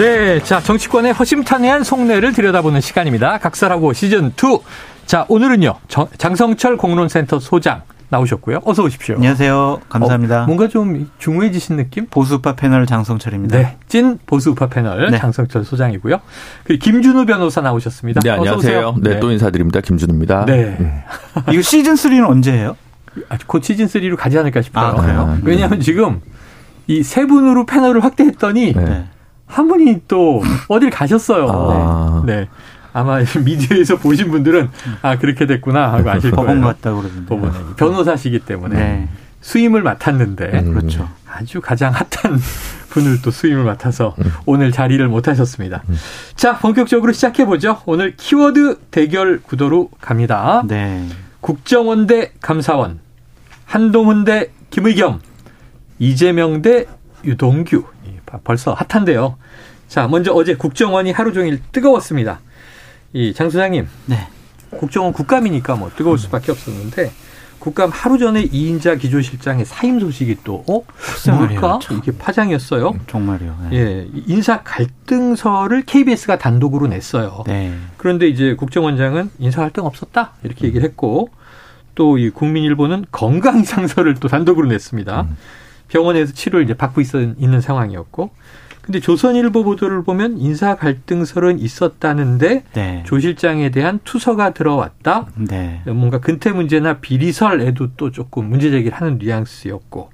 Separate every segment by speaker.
Speaker 1: 네, 자 정치권의 허심탄회한 속내를 들여다보는 시간입니다. 각설하고 시즌 2. 자 오늘은요 정, 장성철 공론센터 소장 나오셨고요. 어서 오십시오.
Speaker 2: 안녕하세요. 감사합니다.
Speaker 1: 어, 뭔가 좀 중후해지신 느낌?
Speaker 2: 보수우파 패널 장성철입니다.
Speaker 1: 네, 찐 보수우파 패널 네. 장성철 소장이고요. 그리고 김준우 변호사 나오셨습니다.
Speaker 3: 네, 안녕하세요. 네, 네, 또 인사드립니다. 김준우입니다.
Speaker 1: 네. 음.
Speaker 2: 이거 시즌 3는 언제예요?
Speaker 1: 아, 곧 시즌 3로 가지 않을까 싶어요. 아, 그래요? 왜냐하면 지금 이 세 분으로 패널을 확대했더니 네. 한 분이 또 어딜 가셨어요. 아. 네. 아마 미디어에서 보신 분들은 아 그렇게 됐구나 하고 아실 거예요.
Speaker 2: 법원 갔다 그러던데.
Speaker 1: 법원에 변호사시기 때문에 네. 수임을 맡았는데 음. 그렇죠. 아주 가장 핫한 분을 또 수임을 맡아서 음. 오늘 자리를 못 하셨습니다. 음. 자, 본격적으로 시작해 보죠. 오늘 키워드 대결 구도로 갑니다. 네. 국정원 대 감사원, 한동훈 대 김의겸, 이재명 대 유동규. 벌써 핫한데요. 자, 먼저 어제 국정원이 하루 종일 뜨거웠습니다. 이 장 소장님. 네. 국정원 국감이니까 뭐 뜨거울 수밖에 없었는데 국감 하루 전에 이인자 기조실장의 사임 소식이 또 어? 뭘까? 이게 파장이었어요.
Speaker 2: 음, 정말요.
Speaker 1: 네. 예, 인사 갈등서를 KBS가 단독으로 냈어요. 네. 그런데 이제 국정원장은 인사 갈등 없었다 이렇게 얘기를 했고 또 이 국민일보는 건강 이상서를 또 단독으로 냈습니다. 음. 병원에서 치료를 이제 받고 있어 있는 상황이었고 근데 조선일보 보도를 보면 인사 갈등설은 있었다는데 네. 조 실장에 대한 투서가 들어왔다. 네. 뭔가 근태 문제나 비리설에도 또 조금 문제 제기를 하는 뉘앙스였고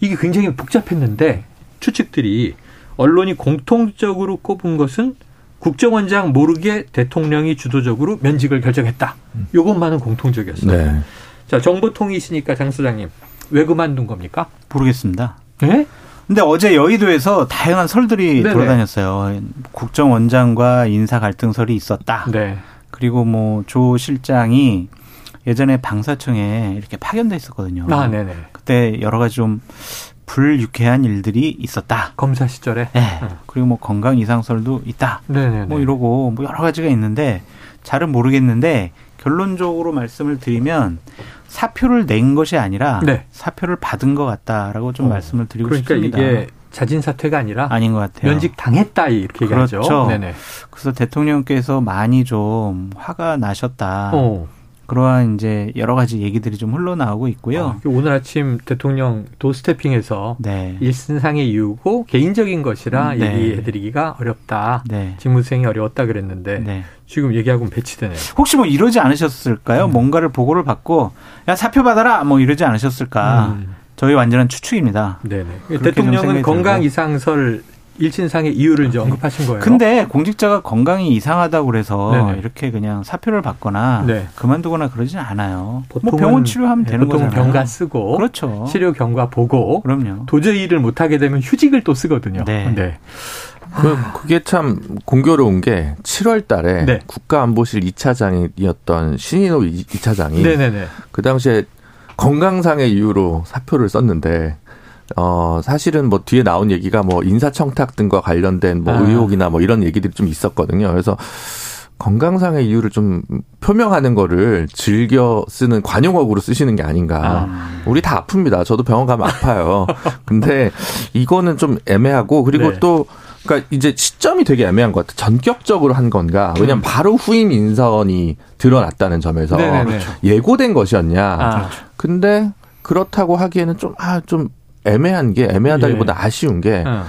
Speaker 1: 이게 굉장히 복잡했는데 추측들이 언론이 공통적으로 꼽은 것은 국정원장 모르게 대통령이 주도적으로 면직을 결정했다. 요것만은 공통적이었어요. 네. 자, 정보통이시니까 장 소장님 왜 그만둔 겁니까?
Speaker 2: 모르겠습니다. 네? 근데 어제 여의도에서 다양한 설들이 네네. 돌아다녔어요. 국정원장과 인사 갈등설이 있었다. 네. 그리고 뭐 조 실장이 예전에 방사청에 이렇게 파견돼 있었거든요. 아, 네네. 그때 여러 가지 좀 불유쾌한 일들이 있었다.
Speaker 1: 검사 시절에.
Speaker 2: 네. 네. 그리고 뭐 건강 이상설도 있다. 네네. 뭐 이러고 뭐 여러 가지가 있는데 잘은 모르겠는데 결론적으로 말씀을 드리면 사표를 낸 것이 아니라 네. 사표를 받은 것 같다라고 좀 어. 말씀을 드리고
Speaker 1: 그러니까
Speaker 2: 싶습니다.
Speaker 1: 이게 자진 사퇴가 아니라
Speaker 2: 아닌 것 같아요.
Speaker 1: 면직 당했다 이렇게
Speaker 2: 그렇죠. 얘기하죠. 네네. 그래서 대통령께서 많이 좀 화가 나셨다. 어. 그러한 이제 여러 가지 얘기들이 좀 흘러나오고 있고요. 아,
Speaker 1: 오늘 아침 대통령 도스태핑에서 네. 일신상의 이유고 개인적인 것이라 네. 얘기해드리기가 어렵다. 네. 직무수행이 어려웠다 그랬는데 네. 지금 얘기하고는 배치되네요.
Speaker 2: 혹시 뭐 이러지 않으셨을까요? 음. 뭔가를 보고를 받고 야 사표 받아라 뭐 이러지 않으셨을까? 음. 저희 완전한 추측입니다.
Speaker 1: 네네. 대통령은 건강 이상설 일진상의 이유를 이제 언급하신 거예요.
Speaker 2: 근데 공직자가 건강이 이상하다고 그래서 네네. 이렇게 그냥 사표를 받거나 네. 그만두거나 그러진 않아요. 뭐 병원 치료하면 네, 되는
Speaker 1: 보통
Speaker 2: 거잖아요.
Speaker 1: 병가 쓰고
Speaker 2: 그렇죠.
Speaker 1: 치료 경과 보고 그럼요. 도저히 일을 못 하게 되면 휴직을 또 쓰거든요. 네. 네.
Speaker 3: 그, 그게 참 공교로운 게 7월 달에 네. 국가안보실 2차장이었던 신인호 2차장이 네네네. 그 당시에 건강상의 이유로 사표를 썼는데 어, 사실은 뭐 뒤에 나온 얘기가 뭐 인사청탁 등과 관련된 뭐 아. 의혹이나 뭐 이런 얘기들이 좀 있었거든요. 그래서 건강상의 이유를 좀 표명하는 거를 즐겨 쓰는 관용어구로 쓰시는 게 아닌가. 아. 우리 다 아픕니다. 저도 병원 가면 아파요. 근데 이거는 좀 애매하고 그리고 네. 또 그러니까 이제 시점이 되게 애매한 것 같아요. 전격적으로 한 건가? 왜냐면 하 음. 바로 후임 인선이 드러났다는 점에서 네네네. 예고된 것이었냐. 아. 근데 그렇다고 하기에는 좀, 아, 좀 애매한 게 애매하다기보다 예. 아쉬운 게 어.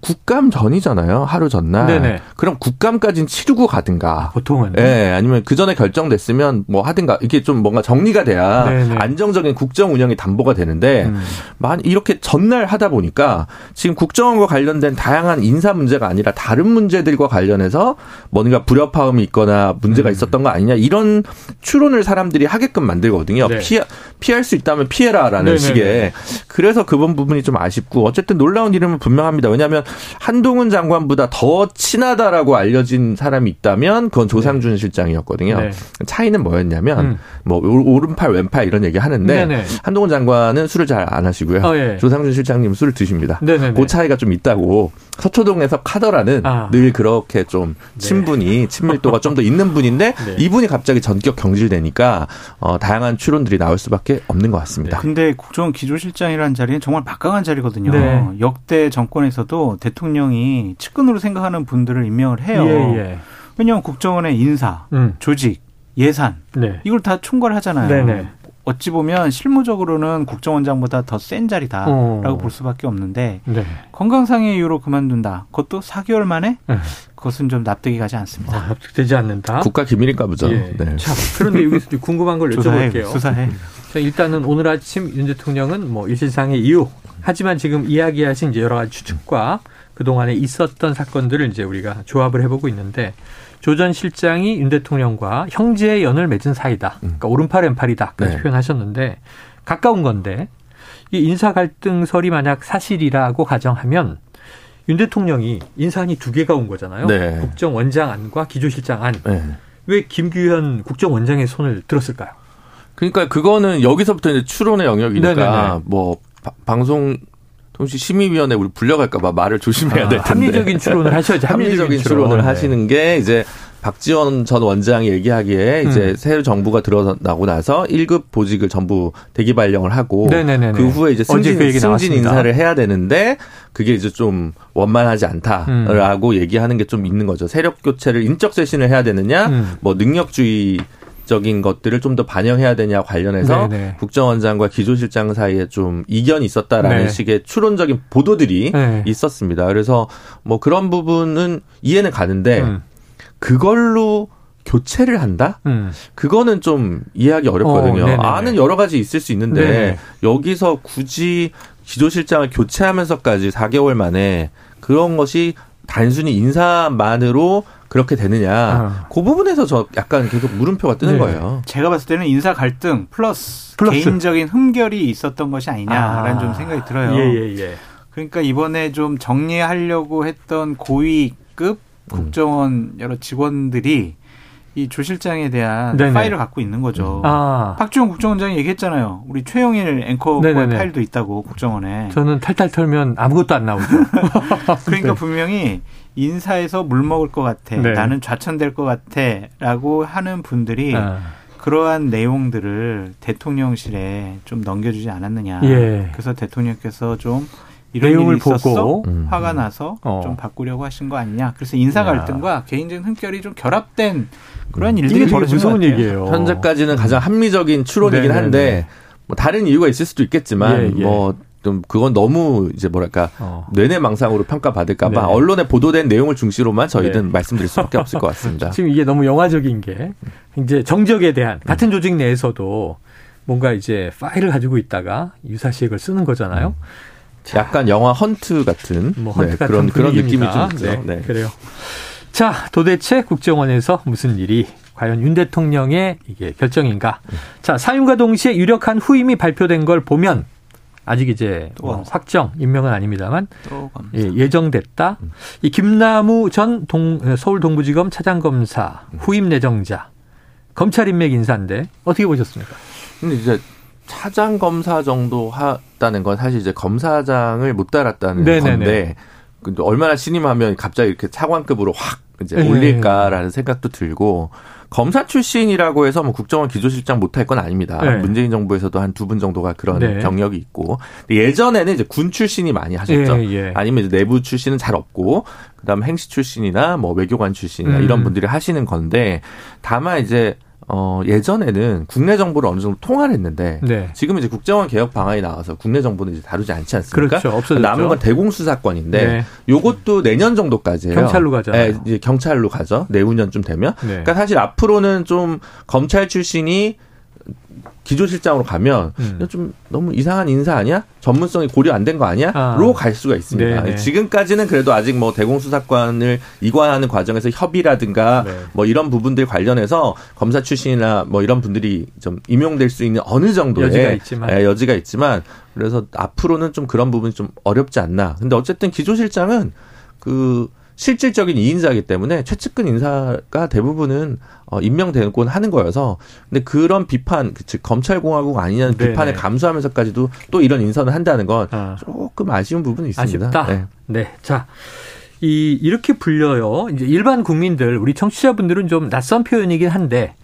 Speaker 3: 국감 전이잖아요. 하루 전날. 네네. 그럼 국감까지는 치르고 가든가.
Speaker 1: 보통은.
Speaker 3: 예, 네, 아니면 그 전에 결정됐으면 뭐 하든가. 이게 좀 뭔가 정리가 돼야 네네. 안정적인 국정 운영이 담보가 되는데, 음. 만 이렇게 전날 하다 보니까 지금 국정원과 관련된 다양한 인사 문제가 아니라 다른 문제들과 관련해서 뭔가 불협화음이 있거나 문제가 음. 있었던 거 아니냐 이런 추론을 사람들이 하게끔 만들거든요. 네. 피하, 피할 수 있다면 피해라라는 네네네. 식의. 그래서 그번 부분이 좀 아쉽고 어쨌든 놀라운 이름은 분명합니다. 왜냐하면 한동훈 장관보다 더 친하다라고 알려진 사람이 있다면 그건 조상준 네. 실장이었거든요. 네. 차이는 뭐였냐면 음. 뭐 오른팔 왼팔 이런 얘기 하는데 네네. 한동훈 장관은 술을 잘 안 하시고요. 어, 예. 조상준 실장님 술을 드십니다. 네네네. 그 차이가 좀 있다고 서초동에서 카더라는 아. 늘 그렇게 좀 네. 친분이 친밀도가 좀 더 있는 분인데 네. 이분이 갑자기 전격 경질되니까 어, 다양한 추론들이 나올 수밖에 없는 것 같습니다.
Speaker 2: 네. 근데 국정원 기조실장이라는 자리는 정말 막강한 자리거든요. 네. 역대 정권에서도 대통령이 측근으로 생각하는 분들을 임명을 해요. 예, 예. 왜냐하면 국정원의 인사, 음. 조직, 예산 네. 이걸 다 총괄하잖아요. 네네. 어찌 보면 실무적으로는 국정원장보다 더 센 자리다라고 어. 볼 수밖에 없는데 네. 건강상의 이유로 그만둔다. 그것도 4개월 만에 네. 그것은 좀 납득이 가지 않습니다. 아,
Speaker 1: 납득되지 않는다.
Speaker 3: 국가 기밀인가 보죠. 예.
Speaker 1: 네. 자, 그런데 여기서 궁금한 걸 여쭤볼게요.
Speaker 2: 수사해.
Speaker 1: 자, 일단은 오늘 아침 윤 대통령은 뭐 일시상의 이유 하지만 지금 이야기하신 이제 여러 가지 추측과 그 동안에 있었던 사건들을 이제 우리가 조합을 해보고 있는데 조 전 실장이 윤 대통령과 형제의 연을 맺은 사이다. 음. 그러니까 오른팔 왼팔이다까지 네. 표현하셨는데 가까운 건데 이 인사 갈등설이 만약 사실이라고 가정하면 윤 대통령이 인사안이 두 개가 온 거잖아요. 네. 국정원장 안과 기조실장 안. 네. 왜 김규현 국정원장의 손을 들었을까요?
Speaker 3: 그러니까 그거는 여기서부터 이제 추론의 영역이니까 네네네. 뭐 방송 통신 심의위원회 우리 불려갈까봐 말을 조심해야 될 텐데.
Speaker 1: 합리적인 추론을 하셔야지.
Speaker 3: 합리적인, 합리적인 추론을 네. 하시는 게 이제 박지원 전 원장이 얘기하기에 음. 이제 새 정부가 들어나고 나서 1급 보직을 전부 대기 발령을 하고 네네네네. 그 후에 이제 승진, 그 승진 인사를 해야 되는데 그게 이제 좀 원만하지 않다라고 음. 얘기하는 게 좀 있는 거죠. 세력 교체를 인적 쇄신을 해야 되느냐, 음. 뭐 능력주의 적인 것들을 좀 더 반영해야 되냐 관련해서 네네. 국정원장과 기조실장 사이에 좀 이견이 있었다라는 네. 식의 추론적인 보도들이 네. 있었습니다. 그래서 뭐 그런 부분은 이해는 가는데 음. 그걸로 교체를 한다? 음. 그거는 좀 이해하기 어렵거든요. 어, 아는 여러 가지 있을 수 있는데 네네. 여기서 굳이 기조실장을 교체하면서까지 4개월 만에 그런 것이 단순히 인사만으로 그렇게 되느냐. 아. 그 부분에서 저 약간 계속 물음표가 뜨는 네. 거예요.
Speaker 2: 제가 봤을 때는 인사 갈등 플러스, 플러스. 개인적인 흠결이 있었던 것이 아니냐라는 아. 좀 생각이 들어요. 예, 예, 예. 그러니까 이번에 좀 정리하려고 했던 고위급 국정원 여러 직원들이 이 조 실장에 대한 네네. 파일을 갖고 있는 거죠. 아. 박지원 국정원장이 얘기했잖아요. 우리 최영일 앵커의 파일도 있다고 국정원에.
Speaker 1: 저는 탈탈 털면 아무것도 안 나오죠.
Speaker 2: 그러니까 네. 분명히 인사에서 물 먹을 것 같아. 네. 나는 좌천될 것 같아 라고 하는 분들이 아. 그러한 내용들을 대통령실에 좀 넘겨주지 않았느냐. 예. 그래서 대통령께서 좀 이런 내용을 보고 음. 화가 나서 어. 좀 바꾸려고 하신 거 아니냐. 그래서 인사 갈등과 개인적인 흠결이 좀 결합된 그런 음. 일들이 벌어진 무서운 얘기예요.
Speaker 3: 현재까지는 가장 합리적인 추론이긴 네네네. 한데 뭐 다른 이유가 있을 수도 있겠지만 예, 예. 뭐좀 그건 너무 이제 뭐랄까 어. 뇌내망상으로 평가받을까봐 네. 언론에 보도된 내용을 중시로만 저희는 네. 말씀드릴 수밖에 없을 것 같습니다.
Speaker 1: 지금 이게 너무 영화적인 게 이제 정적에 대한 같은 음. 조직 내에서도 뭔가 이제 파일을 가지고 있다가 유사시액을 쓰는 거잖아요. 음.
Speaker 3: 약간 영화 헌트 같은, 뭐 헌트 네, 같은 그런 그런 느낌이 좀 있죠. 네,
Speaker 1: 네. 그래요. 자, 도대체 국정원에서 무슨 일이 과연 윤 대통령의 이게 결정인가? 음. 자, 사임과 동시에 유력한 후임이 발표된 걸 보면 아직 이제 뭐 확정 임명은 아닙니다만 예, 예정됐다. 음. 이 김남우 전 동, 서울 동부지검 차장검사 음. 후임 내정자 검찰 인맥 인사인데 어떻게 보셨습니까?
Speaker 3: 근데 이제 차장 검사 정도 하 다는 건 사실 이제 검사장을 못 달았다는 네네네. 건데 얼마나 신임하면 갑자기 이렇게 차관급으로 확 이제 네. 올릴까라는 생각도 들고 검사 출신이라고 해서 뭐 국정원 기조실장 못할 건 아닙니다. 네. 문재인 정부에서도 한 두 분 정도가 그런 네. 경력이 있고 예전에는 이제 군 출신이 많이 하셨죠. 예, 예. 아니면 내부 출신은 잘 없고 그다음 행시 출신이나 뭐 외교관 출신이나 음. 이런 분들이 하시는 건데 다만 이제 어, 예전에는 국내 정보를 어느 정도 통화를 했는데 네. 지금 이제 국정원 개혁 방안이 나와서 국내 정보는 이제 다루지 않지 않습니까?
Speaker 1: 그렇죠. 없어졌죠.
Speaker 3: 남은 건 대공 수사권인데 네. 요것도 내년 정도까지예요.
Speaker 1: 경찰로 가죠. 네,
Speaker 3: 이제 경찰로 가죠. 내후년쯤 되면. 네. 그러니까 사실 앞으로는 좀 검찰 출신이 기조실장으로 가면 음. 좀 너무 이상한 인사 아니야? 전문성이 고려 안 된 거 아니야? 아. 로갈 수가 있습니다. 네네. 지금까지는 그래도 아직 뭐 대공수사관을 이관하는 과정에서 협의라든가 네. 뭐 이런 부분들 관련해서 검사 출신이나 뭐 이런 분들이 좀 임용될 수 있는 어느 정도의
Speaker 1: 여지가 있지만,
Speaker 3: 예, 여지가 있지만 그래서 앞으로는 좀 그런 부분이 좀 어렵지 않나. 근데 어쨌든 기조실장은 그 실질적인 이인자이기 때문에 최측근 인사가 대부분은 어 임명되곤 하는 거여서 근데 그런 비판 즉 검찰공화국 아니냐는 네네. 비판을 감수하면서까지도 또 이런 인선을 한다는 건 아. 조금 아쉬운 부분이 있습니다.
Speaker 1: 아쉽다. 네. 네. 자. 이 이렇게 불려요. 이제 일반 국민들 우리 청취자분들은 좀 낯선 표현이긴 한데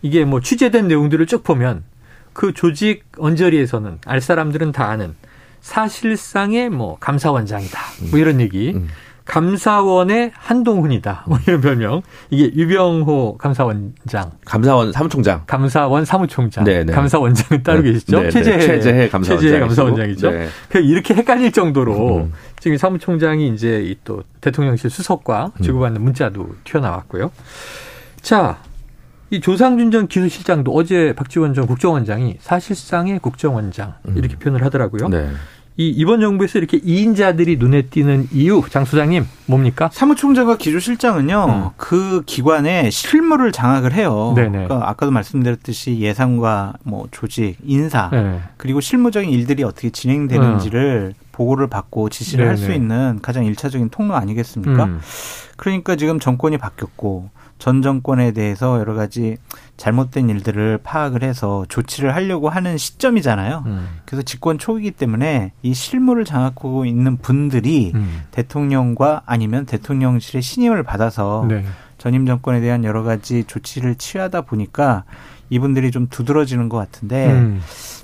Speaker 1: 이게 뭐 취재된 내용들을 쭉 보면 그 조직 언저리에서는 알 사람들은 다 아는 사실상의 뭐 감사원장이다. 뭐 이런 얘기. 음. 감사원의 한동훈이다. 뭐 이런 별명. 이게 유병호 감사원장.
Speaker 3: 감사원 사무총장.
Speaker 1: 감사원 사무총장. 네네. 네. 감사원장은 따로 네. 계시죠? 네네. 최재해.
Speaker 3: 최재해 감사원장.
Speaker 1: 최재해 감사원장이죠. 네. 이렇게 헷갈릴 정도로 음. 지금 사무총장이 이제 또 대통령실 수석과 음. 주고받는 문자도 튀어나왔고요. 자, 이 조상준 전 기술실장도 어제 박지원 전 국정원장이 사실상의 국정원장 이렇게 음. 표현을 하더라고요. 네. 이 이번 정부에서 이렇게 2인자들이 눈에 띄는 이유, 장 소장님 뭡니까?
Speaker 2: 사무총장과 기조실장은요, 음. 그 기관의 실무를 장악을 해요. 그러니까 아까도 말씀드렸듯이 예산과 뭐 조직, 인사, 네. 그리고 실무적인 일들이 어떻게 진행되는지를 음. 보고를 받고 지시를 할 수 있는 가장 일차적인 통로 아니겠습니까? 음. 그러니까 지금 정권이 바뀌었고 전 정권에 대해서 여러 가지 잘못된 일들을 파악을 해서 조치를 하려고 하는 시점이잖아요. 음. 그래서 집권 초기이기 때문에 이 실무를 장악하고 있는 분들이 음. 대통령과 아니면 대통령실의 신임을 받아서 네. 전임 정권에 대한 여러 가지 조치를 취하다 보니까 이분들이 좀 두드러지는 것 같은데 음.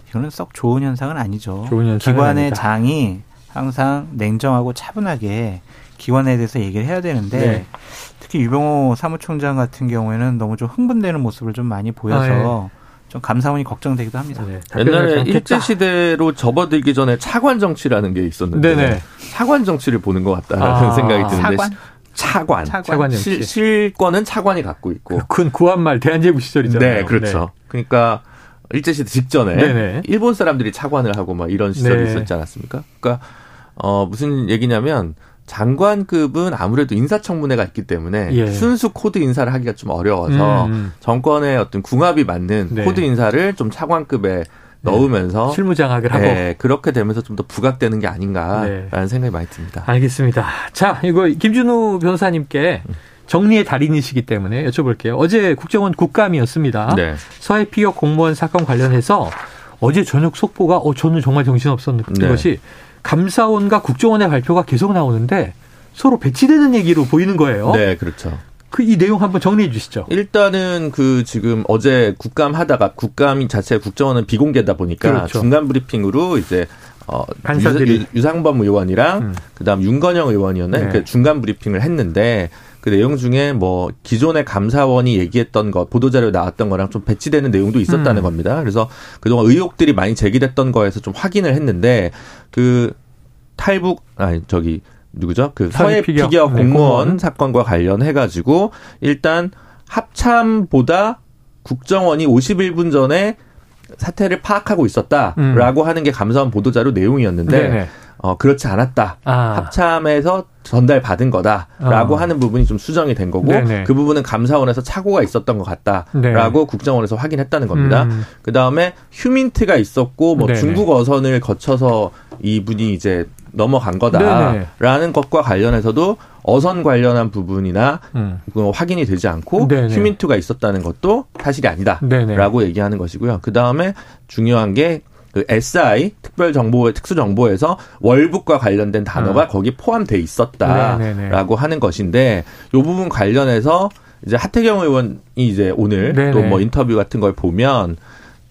Speaker 2: 이거는 썩 좋은 현상은 아니죠. 좋은 기관의. 장이 항상 냉정하고 차분하게 기관에 대해서 얘기를 해야 되는데 네. 특히 유병호 사무총장 같은 경우에는 너무 좀 흥분되는 모습을 좀 많이 보여서 아, 네. 좀 감사원이 걱정되기도 합니다. 네,
Speaker 3: 옛날에 일제 시대로 접어들기 전에 차관 정치라는 게 있었는데 네네. 차관 정치를 보는 것 같다라는 아, 생각이 드는데 차관? 차관. 차관. 실, 실권은 차관이 갖고 있고.
Speaker 1: 그 구한말 대한제국 시절이잖아요.
Speaker 3: 네, 그렇죠. 네. 그러니까 일제시대 직전에 네네. 일본 사람들이 차관을 하고 막 이런 시절이 네. 있었지 않았습니까? 그러니까 어 무슨 얘기냐면 장관급은 아무래도 인사청문회가 있기 때문에 예. 순수 코드 인사를 하기가 좀 어려워서 음. 음. 정권의 어떤 궁합이 맞는 네. 코드 인사를 좀 차관급에 네. 넣으면서
Speaker 1: 네. 실무장악을 하고 네,
Speaker 3: 그렇게 되면서 좀 더 부각되는 게 아닌가라는 네. 생각이 많이 듭니다.
Speaker 1: 알겠습니다. 자, 이거 김준우 변호사님께 정리의 달인이시기 때문에 여쭤볼게요. 어제 국정원 국감이었습니다. 네. 서해 피격 공무원 사건 관련해서 어제 저녁 속보가 어 저는 정말 정신 없었는 네. 것이 감사원과 국정원의 발표가 계속 나오는데 서로 배치되는 얘기로 보이는 거예요.
Speaker 3: 네, 그렇죠.
Speaker 1: 그 이 내용 한번 정리해 주시죠.
Speaker 3: 일단은 그 지금 어제 국감 하다가 국감 자체 국정원은 비공개다 보니까 그렇죠. 중간 브리핑으로 이제 어 간사들이 유, 상범 의원이랑 음. 그다음 윤건영 의원이었네. 네. 그 중간 브리핑을 했는데 그 내용 중에 뭐 기존의 감사원이 얘기했던 것 보도자료 나왔던 거랑 좀 배치되는 내용도 있었다는 음. 겁니다. 그래서 그동안 의혹들이 많이 제기됐던 거에서 좀 확인을 했는데 그 탈북 아니 저기 누구죠? 그 서해 피격, 피격 네, 공무원 네, 사건과 관련해 가지고 일단 합참보다 국정원이 51분 전에 사태를 파악하고 있었다라고 음. 하는 게 감사원 보도자료 내용이었는데 네네. 어, 그렇지 않았다. 아. 합참에서 전달받은 거다라고 어. 하는 부분이 좀 수정이 된 거고 네네. 그 부분은 감사원에서 착오가 있었던 것 같다라고 네. 국정원에서 확인했다는 겁니다. 음. 그 다음에 휴민트가 있었고 뭐 네네. 중국 어선을 거쳐서 이분이 이제 넘어간 거다라는 네네. 것과 관련해서도 어선 관련한 부분이나 음. 확인이 되지 않고 네네. 휴민트가 있었다는 것도 사실이 아니다라고 얘기하는 것이고요. 그 다음에 중요한 게 그 SI 특별 정보 특수 정보에서 월북과 관련된 단어가 음. 거기 포함돼 있었다라고 네네네. 하는 것인데 요 부분 관련해서 이제 하태경 의원이 이제 오늘 또 뭐 인터뷰 같은 걸 보면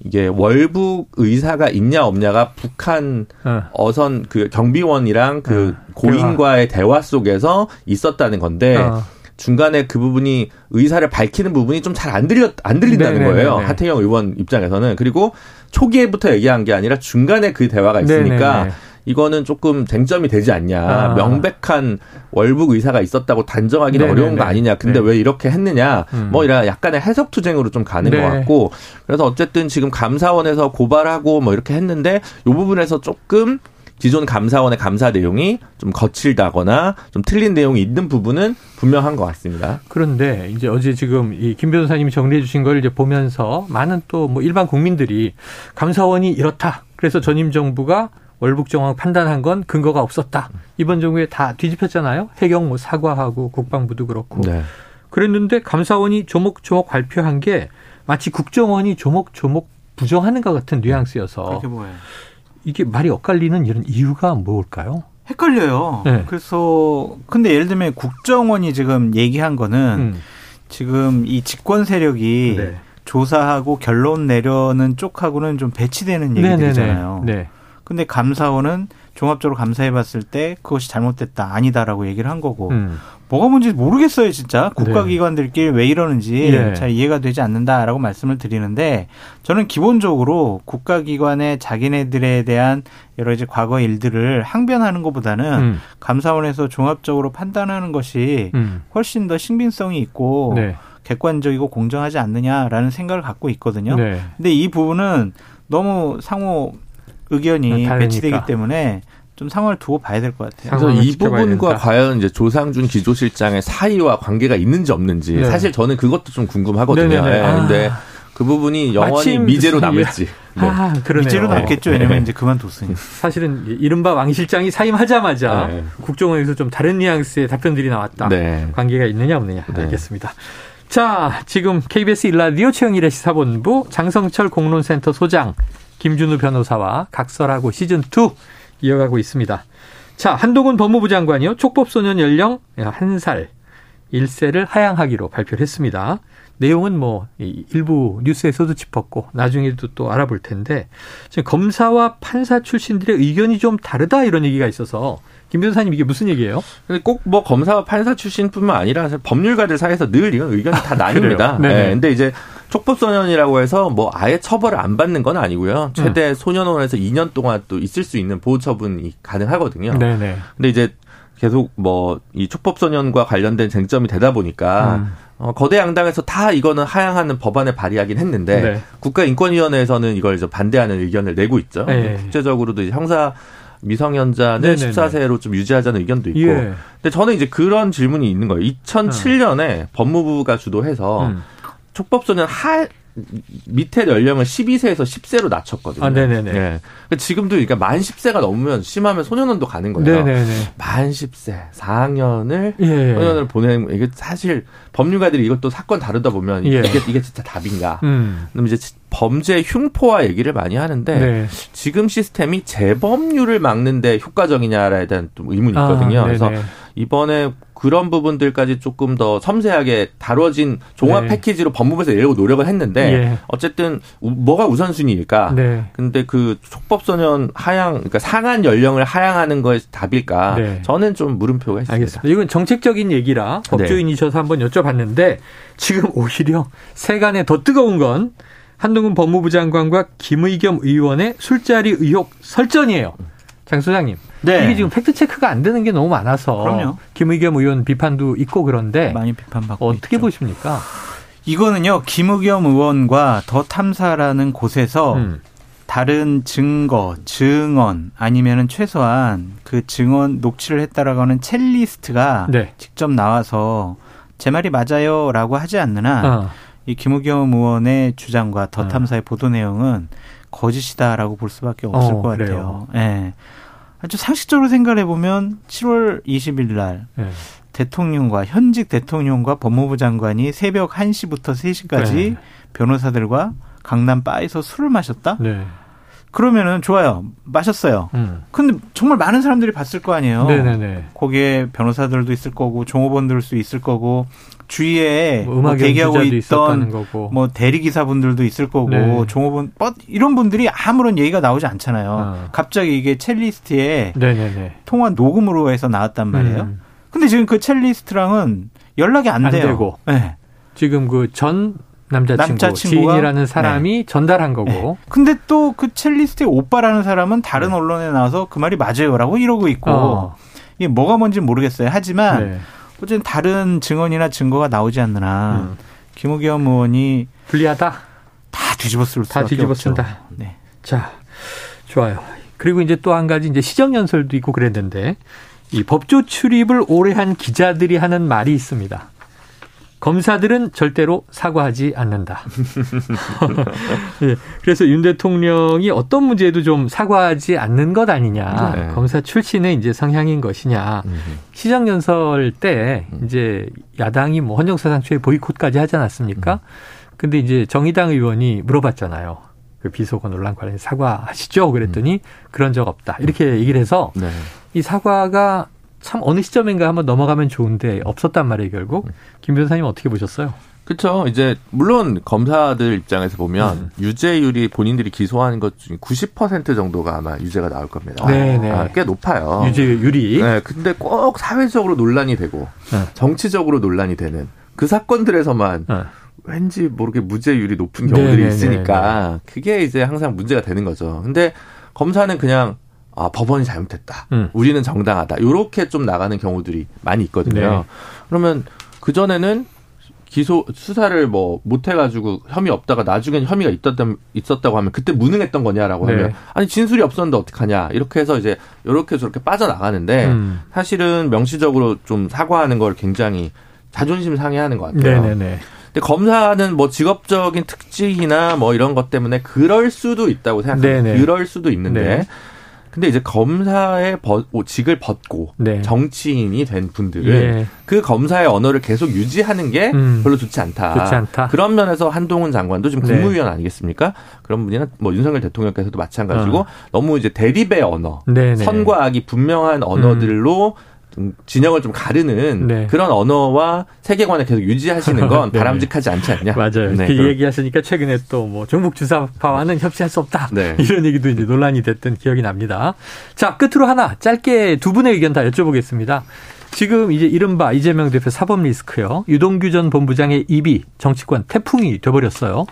Speaker 3: 이게 월북 의사가 있냐 없냐가 북한 어. 어선 그 경비원이랑 그 어. 고인과의 대화 속에서 있었다는 건데 어. 중간에 그 부분이 의사를 밝히는 부분이 좀 잘 안 들렸 안 들린다는 네네네네. 거예요. 하태경 의원 입장에서는 그리고 초기에부터 얘기한 게 아니라 중간에 그 대화가 있으니까 네네네. 이거는 조금 쟁점이 되지 않냐. 아. 명백한 월북 의사가 있었다고 단정하기는 네네네. 어려운 거 아니냐. 근데 네. 왜 이렇게 했느냐. 음. 뭐 이런 약간의 해석 투쟁으로 좀 가는 네. 것 같고. 그래서 어쨌든 지금 감사원에서 고발하고 뭐 이렇게 했는데 이 부분에서 조금 기존 감사원의 감사 내용이 좀 거칠다거나 좀 틀린 내용이 있는 부분은 분명한 것 같습니다.
Speaker 1: 그런데 이제 어제 지금 이 김 변호사님이 정리해 주신 걸 이제 보면서 많은 또 뭐 일반 국민들이 감사원이 이렇다. 그래서 전임 정부가 월북 정황 판단한 건 근거가 없었다. 이번 정부에 다 뒤집혔잖아요. 해경 뭐 사과하고 국방부도 그렇고. 네. 그랬는데 감사원이 조목조목 발표한 게 마치 국정원이 조목조목 부정하는 것 같은 뉘앙스여서 그렇게 보여요. 이게 말이 엇갈리는 이런 이유가 뭘까요?
Speaker 2: 헷갈려요. 네. 그래서 근데 예를 들면 국정원이 지금 얘기한 거는 음. 지금 이 집권 세력이 네. 조사하고 결론 내려는 쪽하고는 좀 배치되는 네, 네, 네. 얘기들이잖아요. 네. 근데 감사원은 종합적으로 감사해 봤을 때 그것이 잘못됐다 아니다라고 얘기를 한 거고 음. 뭐가 뭔지 모르겠어요 진짜 국가기관들끼리 네. 왜 이러는지 네. 잘 이해가 되지 않는다라고 말씀을 드리는데 저는 기본적으로 국가기관의 자기네들에 대한 여러 가지 과거 일들을 항변하는 것보다는 음. 감사원에서 종합적으로 판단하는 것이 음. 훨씬 더 신빙성이 있고 네. 객관적이고 공정하지 않느냐라는 생각을 갖고 있거든요. 네. 근데 이 부분은 너무 상호 의견이 다르니까. 배치되기 때문에 좀 상황을 두고 봐야 될 것 같아요.
Speaker 3: 그래서 이 부분과 과연 이제 조상준 기조실장의 사이와 관계가 있는지 없는지 네. 사실 저는 그것도 좀 궁금하거든요. 네, 네, 네. 아. 근데 그 부분이 영원히 미제로 남을지.
Speaker 2: 네. 아, 그러네요. 미제로 남겠죠. 왜냐면 네. 이제 그만뒀으니.
Speaker 1: 사실은 이른바 왕 실장이 사임하자마자 네. 국정원에서 좀 다른 뉘앙스의 답변들이 나왔다. 네. 관계가 있느냐 없느냐. 알겠습니다. 자, 지금 KBS 일라디오 최영일의 시사본부 장성철 공론센터 소장 김준우 변호사와 각설하고 시즌 2 이어가고 있습니다. 자, 한동훈 법무부 장관이요. 촉법소년 연령 1살 1세를 하향하기로 발표를 했습니다. 내용은 뭐 일부 뉴스에서도 짚었고 나중에도 또 알아볼 텐데 지금 검사와 판사 출신들의 의견이 좀 다르다 이런 얘기가 있어서 김 변호사님 이게 무슨 얘기예요?
Speaker 3: 꼭 뭐 검사와 판사 출신뿐만 아니라 법률가들 사이에서 늘 이건 의견이 다 나뉩니다. 네. 네. 근데 이제 촉법소년이라고 해서 뭐 아예 처벌을 안 받는 건 아니고요. 최대 음. 소년원에서 2년 동안 또 있을 수 있는 보호 처분이 가능하거든요. 네네. 근데 이제 계속 뭐 이 촉법소년과 관련된 쟁점이 되다 보니까 음. 어, 거대 양당에서 다 이거는 하향하는 법안을 발의하긴 했는데 네. 국가인권위원회에서는 이걸 이제 반대하는 의견을 내고 있죠. 네. 국제적으로도 형사 미성년자는 네네네. 14세로 좀 유지하자는 의견도 있고. 예. 근데 저는 이제 그런 질문이 있는 거예요. 2007년에 음. 법무부가 주도해서 음. 촉법소년 하 밑에 연령을 12세에서 10세로 낮췄거든요. 아, 네네네. 네. 지금도 그러니까 만 10세가 넘으면 심하면 소년원도 가는 거예요. 네네네. 만 10세, 4학년을 예. 소년원을 보내는 이게 사실 법률가들이 이것도 사건 다루다 보면 예. 이게 이게 진짜 답인가? 음. 그럼 이제 범죄 흉포화 얘기를 많이 하는데 네. 지금 시스템이 재범률을 막는데 효과적이냐에 대한 의문이 있거든요. 아, 그래서 이번에 그런 부분들까지 조금 더 섬세하게 다뤄진 종합 네. 패키지로 법무부에서 내려고 노력을 했는데 예. 어쨌든 뭐가 우선순위일까? 네. 근데 그 촉법소년 하향 그러니까 상한 연령을 하향하는 것이 답일까? 네. 저는 좀 물음표가 있습니다.
Speaker 1: 알겠습니다. 이건 정책적인 얘기라 법조인이셔서 한번 여쭤봤는데 지금 오히려 세간에 더 뜨거운 건 한동훈 법무부 장관과 김의겸 의원의 술자리 의혹 설전이에요. 장 소장님. 네. 이게 지금 팩트 체크가 안 되는 게 너무 많아서 그럼요. 김의겸 의원 비판도 있고 그런데 많이 비판받고 어떻게 있죠. 보십니까?
Speaker 2: 이거는요. 김의겸 의원과 더 탐사라는 곳에서 음. 다른 증거, 증언 아니면은 최소한 그 증언 녹취를 했다라고 하는 첼리스트가 네. 직접 나와서 제 말이 맞아요라고 하지 않는 한 어. 이 김의겸 의원의 주장과 더 어. 탐사의 보도 내용은 거짓이다라고 볼 수밖에 없을 어, 것 같아요. 예. 네. 아주 상식적으로 생각해 보면 7월 20일 날 네. 대통령과 현직 대통령과 법무부 장관이 새벽 1시부터 3시까지 네. 변호사들과 강남 바에서 술을 마셨다? 네. 그러면은 좋아요. 마셨어요. 음. 근데 정말 많은 사람들이 봤을 거 아니에요. 네네네. 거기에 변호사들도 있을 거고 종업원들도 있을 거고 주위에 뭐, 뭐 대기하고 있던 뭐 대리 기사분들도 있을 거고 네. 종업원 뭐 이런 분들이 아무런 얘기가 나오지 않잖아요. 어. 갑자기 이게 첼리스트에 네네네. 통화 녹음으로 해서 나왔단 말이에요. 음. 근데 지금 그 첼리스트랑은 연락이 안, 안 돼요. 되고. 네.
Speaker 1: 지금 그 전 남자친구, 남자친구가 지인이라는 사람이 네. 전달한 거고. 네.
Speaker 2: 근데 또 그 첼리스트의 오빠라는 사람은 다른 네. 언론에 나와서 그 말이 맞아요라고 이러고 있고 어. 이게 뭐가 뭔지 모르겠어요. 하지만 네. 어쨌든 다른 증언이나 증거가 나오지 않는 한 음. 김우겸 의원이
Speaker 1: 불리하다.
Speaker 2: 다 뒤집어쓸 다 뒤집어 쓴다. 네.
Speaker 1: 자, 좋아요. 그리고 이제 또 한 가지 이제 시정 연설도 있고 그랬는데 이 법조 출입을 오래 한 기자들이 하는 말이 있습니다. 검사들은 절대로 사과하지 않는다. 네, 그래서 윤 대통령이 어떤 문제에도 좀 사과하지 않는 것 아니냐. 네. 검사 출신의 이제 성향인 것이냐. 음. 시장 연설 때 음. 이제 야당이 뭐 헌정사상 초에 보이콧까지 하지 않았습니까? 음. 근데 이제 정의당 의원이 물어봤잖아요. 그 비속어 논란 관련해서 사과하시죠? 그랬더니 음. 그런 적 없다. 이렇게 얘기를 해서 네. 이 사과가 참 어느 시점인가 한번 넘어가면 좋은데 없었단 말이에요, 결국. 음. 김 변호사님 어떻게 보셨어요?
Speaker 3: 그렇죠. 이제 물론 검사들 입장에서 보면 음. 유죄율이 본인들이 기소하는 것 중에 90% 정도가 아마 유죄가 나올 겁니다. 네, 네. 아, 꽤 높아요.
Speaker 1: 유죄율이.
Speaker 3: 네, 근데 꼭 사회적으로 논란이 되고 네. 정치적으로 논란이 되는 그 사건들에서만 네. 왠지 모르게 무죄율이 높은 경우들이 네네네네. 네, 있으니까 그게 이제 항상 문제가 되는 거죠. 근데 검사는 그냥 아, 법원이 잘못했다. 음. 우리는 정당하다. 요렇게 좀 나가는 경우들이 많이 있거든요. 네. 그러면 그전에는 기소, 수사를 뭐 못해 가지고 혐의 없다가 나중엔 혐의가 있었다, 있었다고 하면 그때 무능했던 거냐라고 네. 하면 아니, 진술이 없었는데 어떡하냐. 이렇게 해서 이제 요렇게 저렇게 빠져나가는데 음. 사실은 명시적으로 좀 사과하는 걸 굉장히 자존심 상해하는 것 같아요. 네네네. 근데 검사는 뭐 직업적인 특징이나 뭐 이런 것 때문에 그럴 수도 있다고 생각합니다. 네네. 그럴 수도 있는데 네. 근데 이제 검사의 벗, 직을 벗고 네. 정치인이 된 분들은 예. 그 검사의 언어를 계속 유지하는 게 음. 별로 좋지 않다.
Speaker 1: 좋지 않다.
Speaker 3: 그런 면에서 한동훈 장관도 지금 네. 국무위원 네. 아니겠습니까? 그런 분이나 뭐 윤석열 대통령께서도 마찬가지고 어. 너무 이제 대립의 언어, 네네. 선과 악이 분명한 언어들로 음. 좀 진영을 좀 가르는 네. 그런 언어와 세계관을 계속 유지하시는 건 네. 바람직하지 않지 않냐.
Speaker 1: 맞아요. 네. 그 얘기하시니까 최근에 또 뭐 종북 주사파와는 협치할 수 없다. 네. 이런 얘기도 이제 논란이 됐던 기억이 납니다. 자, 끝으로 하나 짧게 두 분의 의견 다 여쭤보겠습니다. 지금 이제 이른바 이재명 대표 사법 리스크요. 유동규 전 본부장의 입이 정치권 태풍이 돼버렸어요.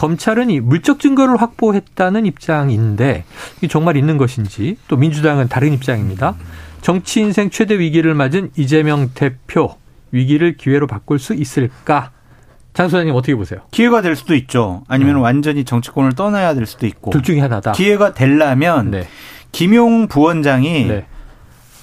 Speaker 1: 검찰은 이 물적 증거를 확보했다는 입장인데 이게 정말 있는 것인지 또 민주당은 다른 입장입니다. 정치 인생 최대 위기를 맞은 이재명 대표 위기를 기회로 바꿀 수 있을까? 장 소장님 어떻게 보세요?
Speaker 2: 기회가 될 수도 있죠. 아니면 음. 완전히 정치권을 떠나야 될 수도 있고.
Speaker 1: 둘 중에 하나다.
Speaker 2: 기회가 되려면 네. 김용 부원장이 네.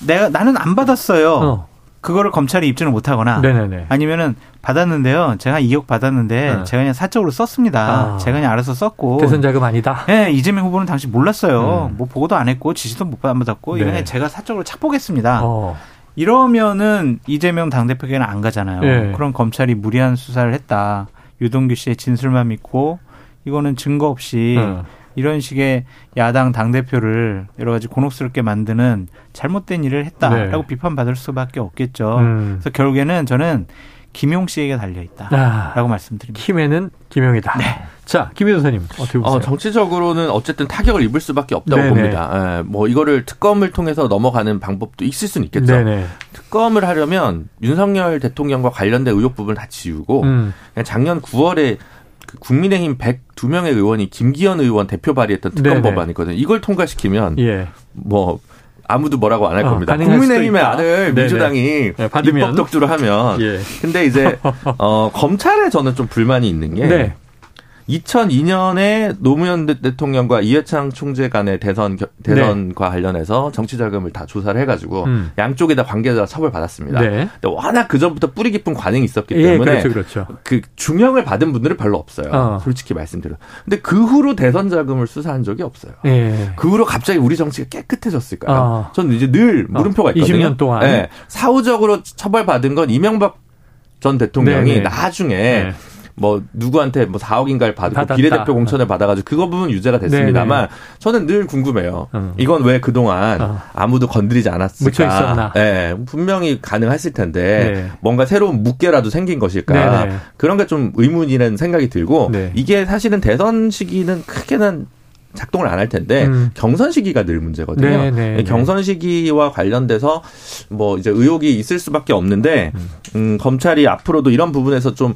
Speaker 2: 내가 나는 안 받았어요. 어. 그거를 검찰이 입증을 못하거나 네네네. 아니면은 받았는데요. 제가 2억 받았는데 네. 제가 그냥 사적으로 썼습니다. 아. 제가 그냥 알아서 썼고
Speaker 1: 대선 자금 아니다.
Speaker 2: 네, 이재명 후보는 당시 몰랐어요. 음. 뭐 보고도 안 했고 지시도 못 받았고 네. 이거 제가 사적으로 착복했습니다. 어. 이러면은 이재명 당대표에게는 안 가잖아요. 네. 그럼 검찰이 무리한 수사를 했다. 유동규 씨의 진술만 믿고 이거는 증거 없이 네. 이런 식의 야당 당대표를 여러 가지 곤혹스럽게 만드는 잘못된 일을 했다라고 네. 비판받을 수밖에 없겠죠. 음. 그래서 결국에는 저는 김용 씨에게 달려 있다라고 아, 말씀드립니다.
Speaker 1: 힘에는 김용이다. 네. 자, 김 변호사님 어떻게 보세요?
Speaker 3: 어, 정치적으로는 어쨌든 타격을 입을 수밖에 없다고 네네. 봅니다. 예, 뭐 이거를 특검을 통해서 넘어가는 방법도 있을 수는 있겠죠. 네네. 특검을 하려면 윤석열 대통령과 관련된 의혹 부분을 다 지우고 음. 그냥 작년 9월에 그 국민의힘 102명의 의원이 김기현 의원 대표 발의했던 특검 법안이거든요. 이걸 통과시키면 예. 뭐 아무도 뭐라고 안할 어, 겁니다. 국민의힘의 아들 민주당이 네, 입법 독주를 하면. 예. 근데 이제 어 검찰에 저는 좀 불만이 있는 게 네. 2002년에 노무현 대통령과 이해창 총재 간의 대선 대선과 네. 관련해서 정치 자금을 다 조사를 해가지고 음. 양쪽에 다 관계자 처벌 받았습니다. 네. 근데 워낙 그 전부터 뿌리 깊은 관행이 있었기 예, 때문에 예, 그렇죠, 그렇죠. 그 중형을 받은 분들은 별로 없어요. 어. 솔직히 말씀드려. 근데 그 후로 대선 자금을 수사한 적이 없어요. 예. 그 후로 갑자기 우리 정치가 깨끗해졌을까요? 어. 저는 이제 늘 물음표가 어, 있거든요.
Speaker 1: 20년 동안.
Speaker 3: 네. 사후적으로 처벌 받은 건 이명박 전 대통령이 네네. 나중에 네. 뭐 누구한테 뭐 4억인가를 받고 받았다. 비례대표 공천을 받아가지고 그거 부분 유죄가 됐습니다만 네네. 저는 늘 궁금해요. 음. 이건 왜 그동안 어. 아무도 건드리지 않았을까? 네, 분명히 가능했을 텐데 네. 뭔가 새로운 묵계라도 생긴 것일까? 네네. 그런 게 좀 의문이라는 생각이 들고 네. 이게 사실은 대선 시기는 크게는 작동을 안 할 텐데 음. 경선 시기가 늘 문제거든요. 네네, 네, 네. 경선 시기와 관련돼서 뭐 이제 의혹이 있을 수밖에 없는데 음, 음 검찰이 앞으로도 이런 부분에서 좀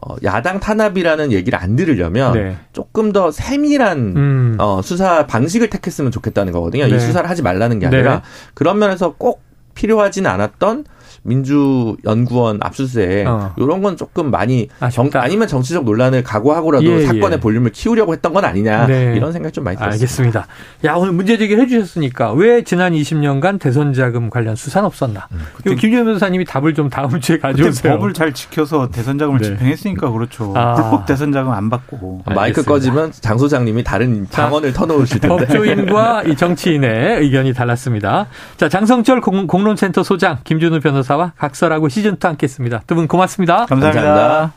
Speaker 3: 어, 야당 탄압이라는 얘기를 안 들으려면 네. 조금 더 세밀한 음. 어, 수사 방식을 택했으면 좋겠다는 거거든요. 네. 이 수사를 하지 말라는 게 아니라 네. 그런 면에서 꼭 필요하진 않았던 민주연구원 압수수색 어. 이런 건 조금 많이 정, 아니면 정치적 논란을 각오하고라도 예, 사건의 예. 볼륨을 키우려고 했던 건 아니냐 네. 이런 생각 좀 많이 들었습니다.
Speaker 1: 알겠습니다. 야 오늘 문제 제기를 해주셨으니까 왜 지난 20년간 대선 자금 관련 수사는 없었나? 음, 이 김준현 변호사님이 답을 좀 다음 주에 가져오세요.
Speaker 2: 법을 잘 지켜서 대선 자금을 네. 집행했으니까 그렇죠. 아. 불법 대선 자금 안 받고
Speaker 3: 알겠습니다. 마이크 꺼지면 장 소장님이 다른 방언을 터놓으실 텐데
Speaker 1: 법조인과 이 정치인의 의견이 달랐습니다. 자 장성철 공, 공론센터 소장 김준우 변호사와 각설하고 시즌2 함께했습니다. 두 분 고맙습니다
Speaker 2: 감사합니다. 감사합니다.